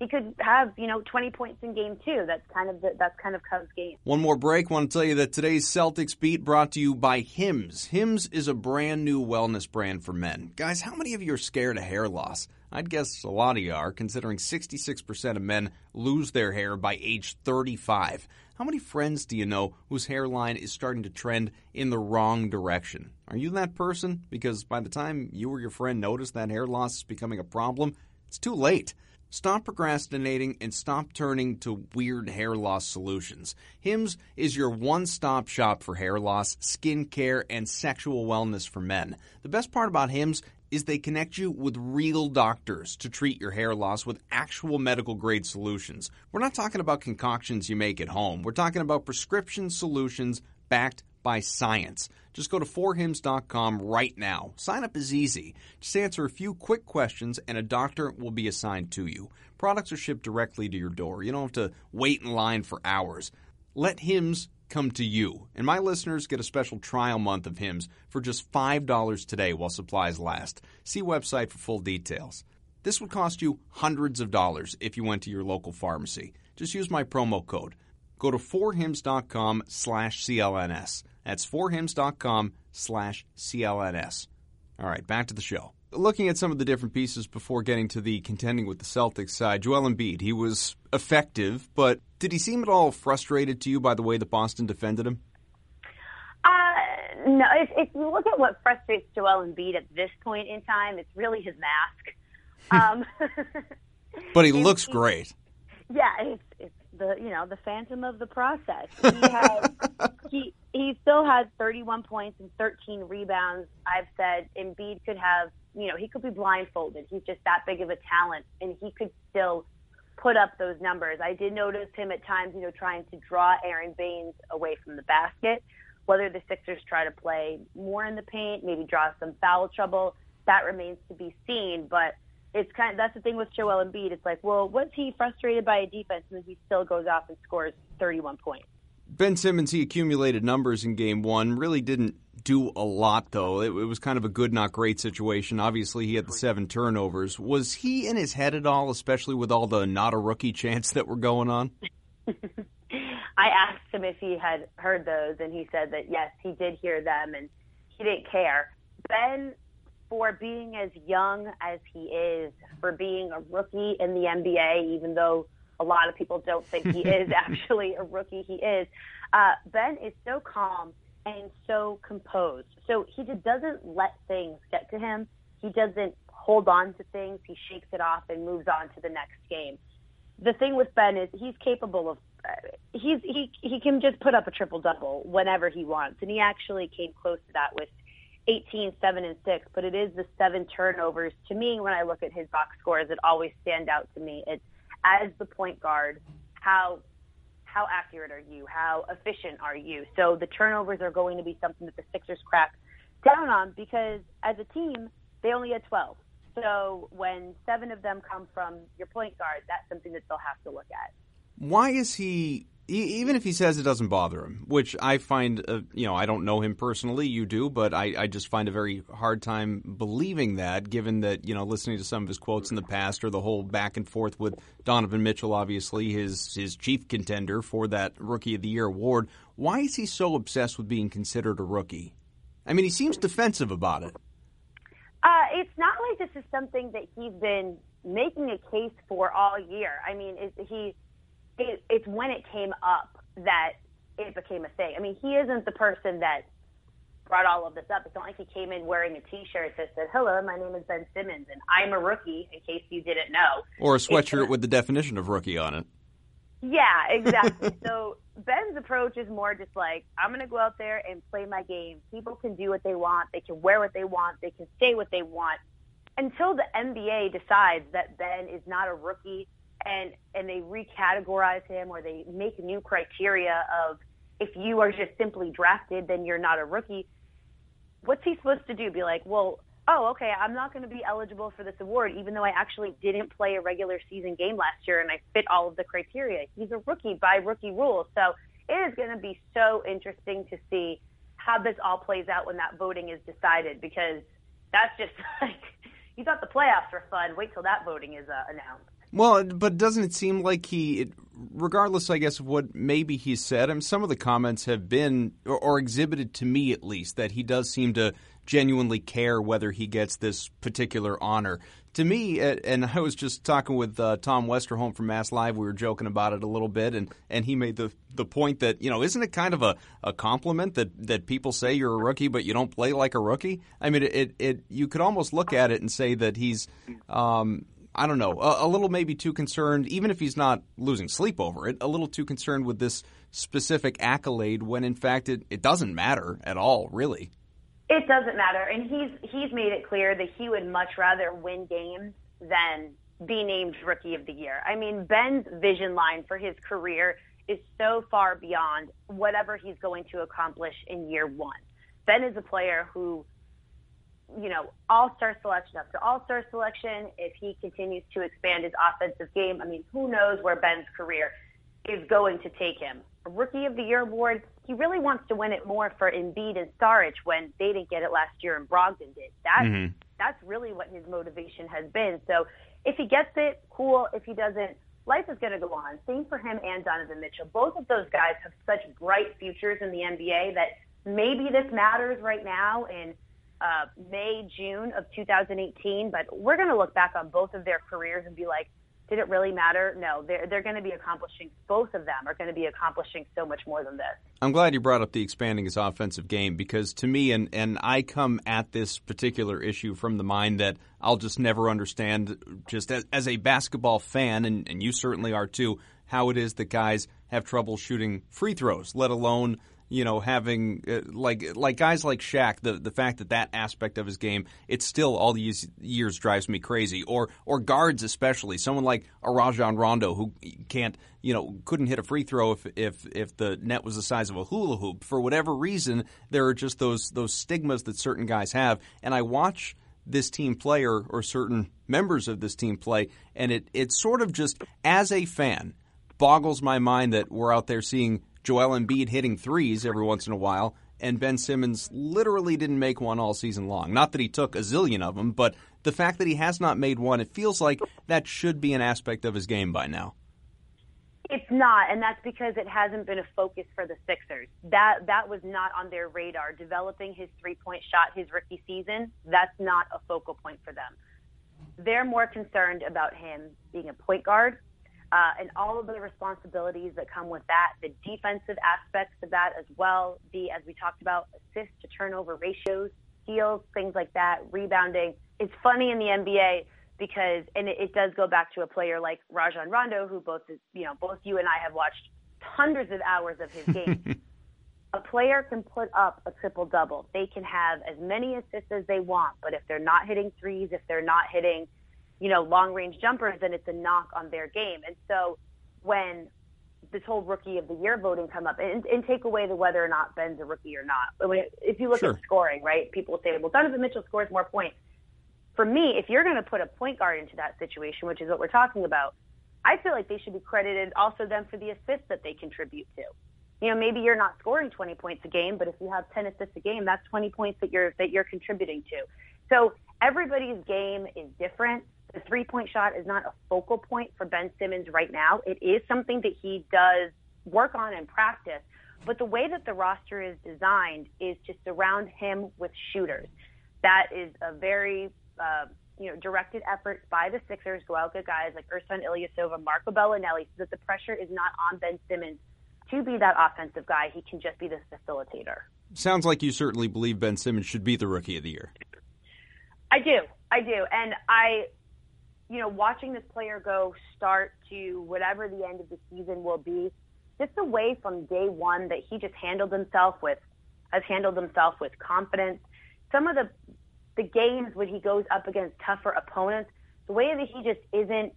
he could have you know 20 points in game two. That's kind of the, that's kind of Cubs game. One more break. I Want to tell you that today's Celtics beat brought to you by Hims. Hims is a brand new wellness brand for men. Guys, how many of you are scared of hair loss? I'd guess a lot of you are, considering 66% of men lose their hair by age 35. How many friends do you know whose hairline is starting to trend in the wrong direction? Are you that person? Because by the time you or your friend notice that hair loss is becoming a problem, it's too late. Stop procrastinating and stop turning to weird hair loss solutions. Hims is your one stop shop for hair loss, skin care, and sexual wellness for men. The best part about Hims is they connect you with real doctors to treat your hair loss with actual medical grade solutions. We're not talking about concoctions you make at home. We're talking about prescription solutions backed by science. Just go to forhims.com right now. Sign up is easy. Just answer a few quick questions and a doctor will be assigned to you. Products are shipped directly to your door. You don't have to wait in line for hours. Let Hims come to you. And my listeners get a special trial month of Hims for just $5 today while supplies last. See website for full details. This would cost you hundreds of dollars if you went to your local pharmacy. Just use my promo code. Go to forhims.com slash CLNS. That's forhims.com slash CLNS. All right, back to the show. Looking at some of the different pieces before getting to the contending with the Celtics side, Joel Embiid, he was effective, but did he seem at all frustrated to you by the way that Boston defended him? Uh, no, if, if you look at what frustrates Joel Embiid at this point in time, it's really his mask. Um, but he looks great. Yeah, it's, it's the you know the phantom of the process. He has he he still has 31 points and 13 rebounds. I've said Embiid could have you know he could be blindfolded. He's just that big of a talent, and he could still put up those numbers. I did notice him at times, you know, trying to draw Aron Baynes away from the basket. Whether the Sixers try to play more in the paint, maybe draw some foul trouble, that remains to be seen. But it's kind of that's the thing with Joel Embiid. It's like, well, was he frustrated by a defense and he still goes off and scores 31 points? Ben Simmons, he accumulated numbers in game one. Really didn't do a lot though. It, it, was kind of a good, not great situation. Obviously, he had the seven turnovers. Was he in his head at all, especially with all the not a rookie chants that were going on? I asked him if he had heard those, and he said that yes, he did hear them, and he didn't care. Ben for being as young as he is, for being a rookie in the NBA, even though a lot of people don't think he is actually a rookie, he is. Uh, ben is so calm and so composed. So he just doesn't let things get to him. He doesn't hold on to things. He shakes it off and moves on to the next game. The thing with Ben is he's capable of uh, he's he he can just put up a triple double whenever he wants, and he actually came close to that with 18, 7, and 6, but it is the seven turnovers. To me, when I look at his box scores, it always stand out to me. It's as the point guard, how how accurate are you? How efficient are you? So the turnovers are going to be something that the Sixers crack down on because as a team, they only had 12. So when seven of them come from your point guard, that's something that they'll have to look at. Why is he even if he says it doesn't bother him, which I find, uh, you know, I don't know him personally, you do, but I, I, just find a very hard time believing that, given that, you know, listening to some of his quotes in the past or the whole back and forth with Donovan Mitchell, obviously his his chief contender for that Rookie of the Year award. Why is he so obsessed with being considered a rookie? I mean, he seems defensive about it. Uh, it's not like this is something that he's been making a case for all year. I mean, he it, it's when it came up that it became a thing. I mean, he isn't the person that brought all of this up. It's not like he came in wearing a T-shirt that said, "Hello, my name is Ben Simmons, and I'm a rookie." In case you didn't know, or a sweatshirt with the definition of rookie on it. Yeah, exactly. so Ben's approach is more just like, I'm going to go out there and play my game. People can do what they want. They can wear what they want. They can say what they want. Until the NBA decides that Ben is not a rookie and and they recategorize him or they make new criteria of if you are just simply drafted, then you're not a rookie. What's he supposed to do? Be like, well, oh, okay, I'm not going to be eligible for this award, even though I actually didn't play a regular season game last year and I fit all of the criteria. He's a rookie by rookie rules. So it is going to be so interesting to see how this all plays out when that voting is decided because that's just like, you thought the playoffs were fun. Wait till that voting is uh, announced. Well, but doesn't it seem like he, regardless, I guess, of what maybe he said, I mean, some of the comments have been, or, or exhibited to me at least, that he does seem to genuinely care whether he gets this particular honor. To me, and I was just talking with uh, Tom Westerholm from Mass Live. We were joking about it a little bit, and, and he made the the point that you know, isn't it kind of a, a compliment that, that people say you're a rookie, but you don't play like a rookie? I mean, it, it, it you could almost look at it and say that he's um, I don't know, a, a, little maybe too concerned, even if he's not losing sleep over it, a little too concerned with this specific accolade when in fact it, it doesn't matter at all, really. It doesn't matter. And he's he's made it clear that he would much rather win games than be named rookie of the year. I mean, Ben's vision line for his career is so far beyond whatever he's going to accomplish in year one. Ben is a player who you know, all star selection after all star selection. If he continues to expand his offensive game, I mean, who knows where Ben's career is going to take him. A rookie of the year award, he really wants to win it more for Embiid and Saric when they didn't get it last year and Brogdon did. That's mm-hmm. that's really what his motivation has been. So if he gets it, cool. If he doesn't, life is going to go on. Same for him and Donovan Mitchell. Both of those guys have such bright futures in the NBA that maybe this matters right now and uh, May, June of 2018, but we're going to look back on both of their careers and be like, did it really matter? No, they're, they're going to be accomplishing, both of them are going to be accomplishing so much more than this. I'm glad you brought up the expanding his offensive game because to me, and, and I come at this particular issue from the mind that I'll just never understand, just as, as a basketball fan, and, and you certainly are too, how it is that guys have trouble shooting free throws, let alone you know, having uh, like like guys like Shaq, the the fact that that aspect of his game, it still all these years drives me crazy. Or or guards especially, someone like a Rajon Rondo who can't, you know, couldn't hit a free throw if if if the net was the size of a hula hoop for whatever reason. There are just those those stigmas that certain guys have, and I watch this team play or, or certain members of this team play, and it it sort of just as a fan boggles my mind that we're out there seeing Joel Embiid hitting threes every once in a while, and Ben Simmons literally didn't make one all season long. Not that he took a zillion of them, but the fact that he has not made one, it feels like that should be an aspect of his game by now. It's not, and that's because it hasn't been a focus for the Sixers. That that was not on their radar. Developing his three point shot his rookie season, that's not a focal point for them. They're more concerned about him being a point guard uh, and all of the responsibilities that come with that, the defensive aspects of that as well, the, as we talked about, assist to turnover ratios, steals, things like that, rebounding. It's funny in the NBA because, and it, it does go back to a player like Rajon Rondo, who both, you know, both you and I have watched hundreds of hours of his game. a player can put up a triple double. They can have as many assists as they want, but if they're not hitting threes, if they're not hitting – you know, long range jumpers, then it's a knock on their game. And so when this whole rookie of the year voting come up and, and take away the whether or not Ben's a rookie or not. Mean, if you look sure. at scoring, right, people say, well, Donovan Mitchell scores more points. For me, if you're going to put a point guard into that situation, which is what we're talking about, I feel like they should be credited also then for the assists that they contribute to. You know, maybe you're not scoring 20 points a game, but if you have 10 assists a game, that's 20 points that you're that you're contributing to. So everybody's game is different the three point shot is not a focal point for Ben Simmons right now. It is something that he does work on and practice. But the way that the roster is designed is to surround him with shooters. That is a very uh, you know directed effort by the Sixers. Go out get guys like Ersan Ilyasova, Marco Belinelli, so that the pressure is not on Ben Simmons to be that offensive guy. He can just be the facilitator. Sounds like you certainly believe Ben Simmons should be the rookie of the year. I do. I do. And I you know, watching this player go start to whatever the end of the season will be, just the way from day one that he just handled himself with, has handled himself with confidence. Some of the the games when he goes up against tougher opponents, the way that he just isn't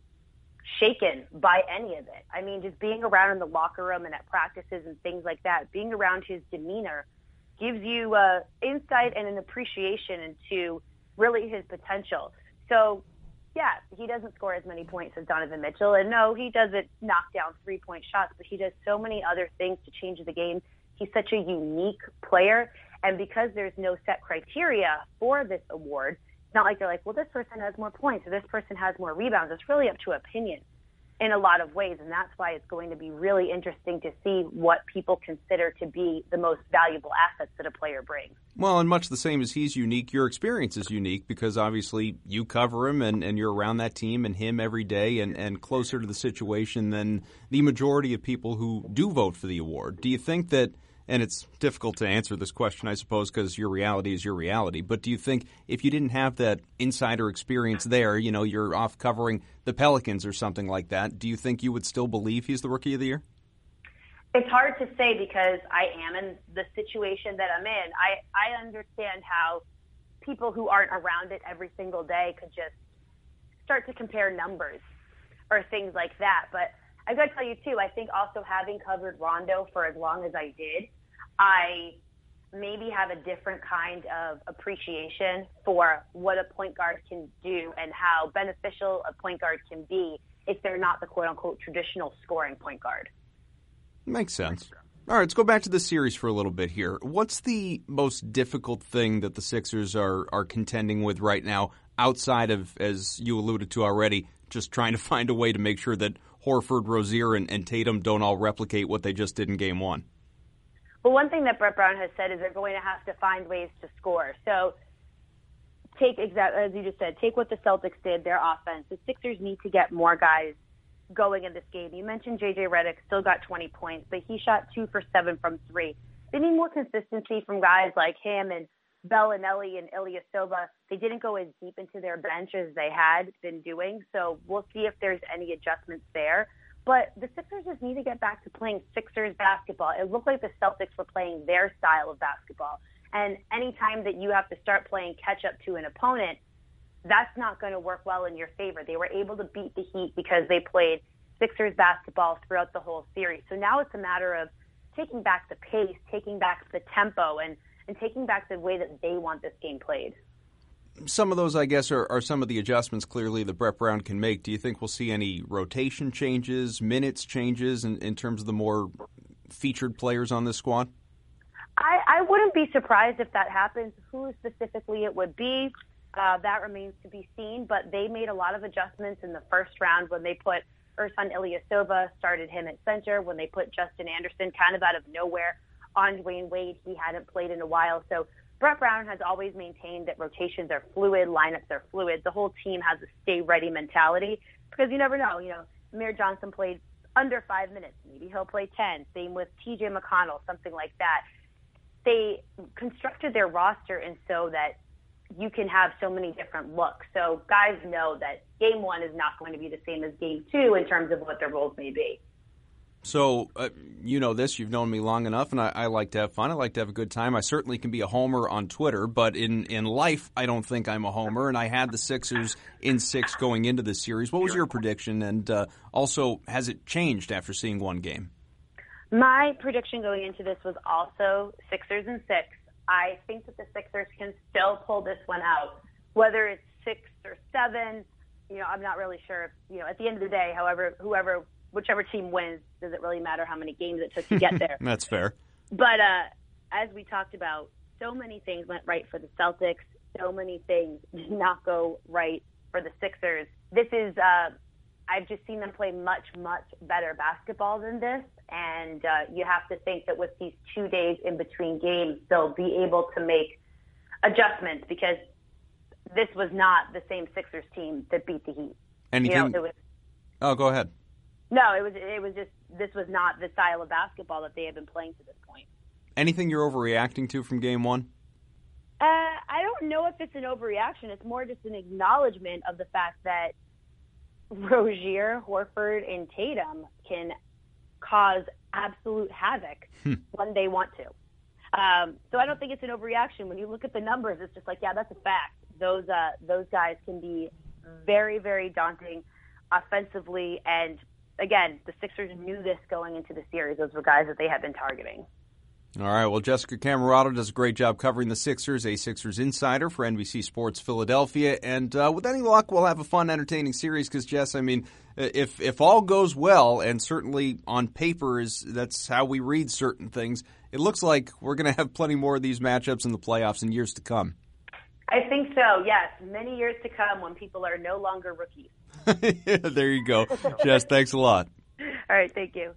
shaken by any of it. I mean, just being around in the locker room and at practices and things like that, being around his demeanor gives you uh, insight and an appreciation into really his potential. So yeah, he doesn't score as many points as Donovan Mitchell. And no, he doesn't knock down three point shots, but he does so many other things to change the game. He's such a unique player. And because there's no set criteria for this award, It's not like they're like, well, this person has more points or this person has more rebounds. It's really up to opinion in a lot of ways. And that's why it's going to be really interesting to see what people consider to be the most valuable assets that a player brings. Well, and much the same as he's unique, your experience is unique because obviously you cover him and, and you're around that team and him every day and, and closer to the situation than the majority of people who do vote for the award. Do you think that – and it's difficult to answer this question, I suppose, because your reality is your reality. But do you think if you didn't have that insider experience there, you know, you're off covering the Pelicans or something like that, do you think you would still believe he's the rookie of the year? It's hard to say because I am in the situation that I'm in. I, I understand how people who aren't around it every single day could just start to compare numbers or things like that. But I got to tell you too, I think also having covered Rondo for as long as I did, I maybe have a different kind of appreciation for what a point guard can do and how beneficial a point guard can be if they're not the quote unquote traditional scoring point guard. Makes sense. All right, let's go back to the series for a little bit here. What's the most difficult thing that the Sixers are are contending with right now outside of as you alluded to already, just trying to find a way to make sure that Horford, Rozier, and, and Tatum don't all replicate what they just did in game 1? Well, one thing that Brett Brown has said is they're going to have to find ways to score. So take exact as you just said, take what the Celtics did, their offense. The Sixers need to get more guys going in this game. You mentioned JJ Redick still got 20 points, but he shot two for seven from three. They need more consistency from guys like him and Belinelli and Ilyasova. They didn't go as deep into their bench as they had been doing, so we'll see if there's any adjustments there. But the Sixers just need to get back to playing Sixers basketball. It looked like the Celtics were playing their style of basketball. And anytime that you have to start playing catch up to an opponent, that's not going to work well in your favor. They were able to beat the Heat because they played Sixers basketball throughout the whole series. So now it's a matter of taking back the pace, taking back the tempo, and, and taking back the way that they want this game played some of those, I guess, are, are some of the adjustments clearly that Brett Brown can make. Do you think we'll see any rotation changes, minutes changes in, in terms of the more featured players on this squad? I, I wouldn't be surprised if that happens. Who specifically it would be, uh, that remains to be seen. But they made a lot of adjustments in the first round when they put Ersan Ilyasova, started him at center, when they put Justin Anderson kind of out of nowhere on Dwyane Wade. He hadn't played in a while. So Brett Brown has always maintained that rotations are fluid, lineups are fluid. The whole team has a stay ready mentality because you never know. You know, Amir Johnson played under five minutes. Maybe he'll play 10. Same with TJ McConnell, something like that. They constructed their roster and so that you can have so many different looks. So guys know that game one is not going to be the same as game two in terms of what their roles may be. So, uh, you know this, you've known me long enough, and I, I, like to have fun. I like to have a good time. I certainly can be a homer on Twitter, but in, in life, I don't think I'm a homer. And I had the Sixers in six going into this series. What was your prediction? And uh, also, has it changed after seeing one game? My prediction going into this was also Sixers in six. I think that the Sixers can still pull this one out. Whether it's six or seven, you know, I'm not really sure. You know, at the end of the day, however, whoever whichever team wins, does it really matter how many games it took to get there? That's fair. But uh, as we talked about, so many things went right for the Celtics. So many things did not go right for the Sixers. This is, uh, I've just seen them play much, much better basketball than this. And uh, you have to think that with these two days in between games, they'll be able to make adjustments because this was not the same Sixers team that beat the Heat. Anything? You know, was, oh, go ahead. No, it was it was just this was not the style of basketball that they had been playing to this point. Anything you're overreacting to from game one? Uh, I don't know if it's an overreaction. It's more just an acknowledgement of the fact that Rozier, Horford, and Tatum can cause absolute havoc hmm. when they want to. Um, so I don't think it's an overreaction. When you look at the numbers, it's just like, yeah, that's a fact. Those uh, those guys can be very, very daunting offensively and again, the Sixers knew this going into the series. Those were guys that they had been targeting. All right. Well, Jessica Camerato does a great job covering the Sixers, a Sixers insider for NBC Sports Philadelphia. And uh, with any luck, we'll have a fun, entertaining series. Because Jess, I mean, if if all goes well, and certainly on paper is that's how we read certain things, it looks like we're going to have plenty more of these matchups in the playoffs in years to come. I think so. Yes, many years to come when people are no longer rookies. there you go, Jess. Thanks a lot. All right, thank you.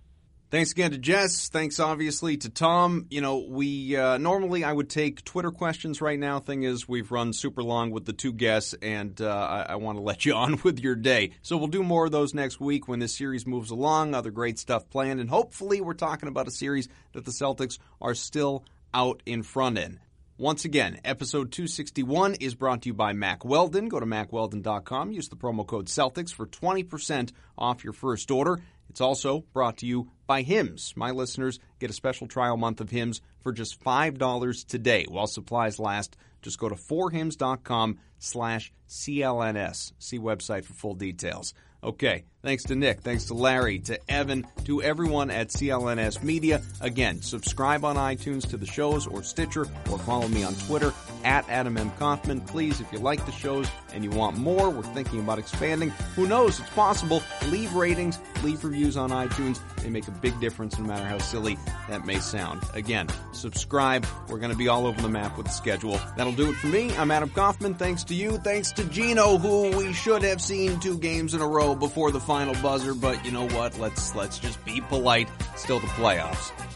Thanks again to Jess. Thanks obviously to Tom. You know, we uh, normally I would take Twitter questions right now. Thing is, we've run super long with the two guests, and uh, I, I want to let you on with your day. So we'll do more of those next week when this series moves along. Other great stuff planned, and hopefully we're talking about a series that the Celtics are still out in front in. Once again, episode 261 is brought to you by Mack Weldon. Go to mackweldon.com. Use the promo code Celtics for 20% off your first order. It's also brought to you by Hims. My listeners get a special trial month of Hims for just $5 today while supplies last. Just go to forhims.com slash CLNS. See website for full details. Okay, thanks to Nick, thanks to Larry, to Evan, to everyone at CLNS Media. Again, subscribe on iTunes to the shows or Stitcher or follow me on Twitter at Adam M. Kaufman. Please, if you like the shows and you want more, we're thinking about expanding. Who knows? It's possible. Leave ratings, leave reviews on iTunes. They make a big difference no matter how silly that may sound. Again, subscribe. We're going to be all over the map with the schedule. That'll do it for me. I'm Adam Kaufman. Thanks to you. Thanks to Gino, who we should have seen two games in a row before the final buzzer, but you know what? Let's let's just be polite. Still the playoffs.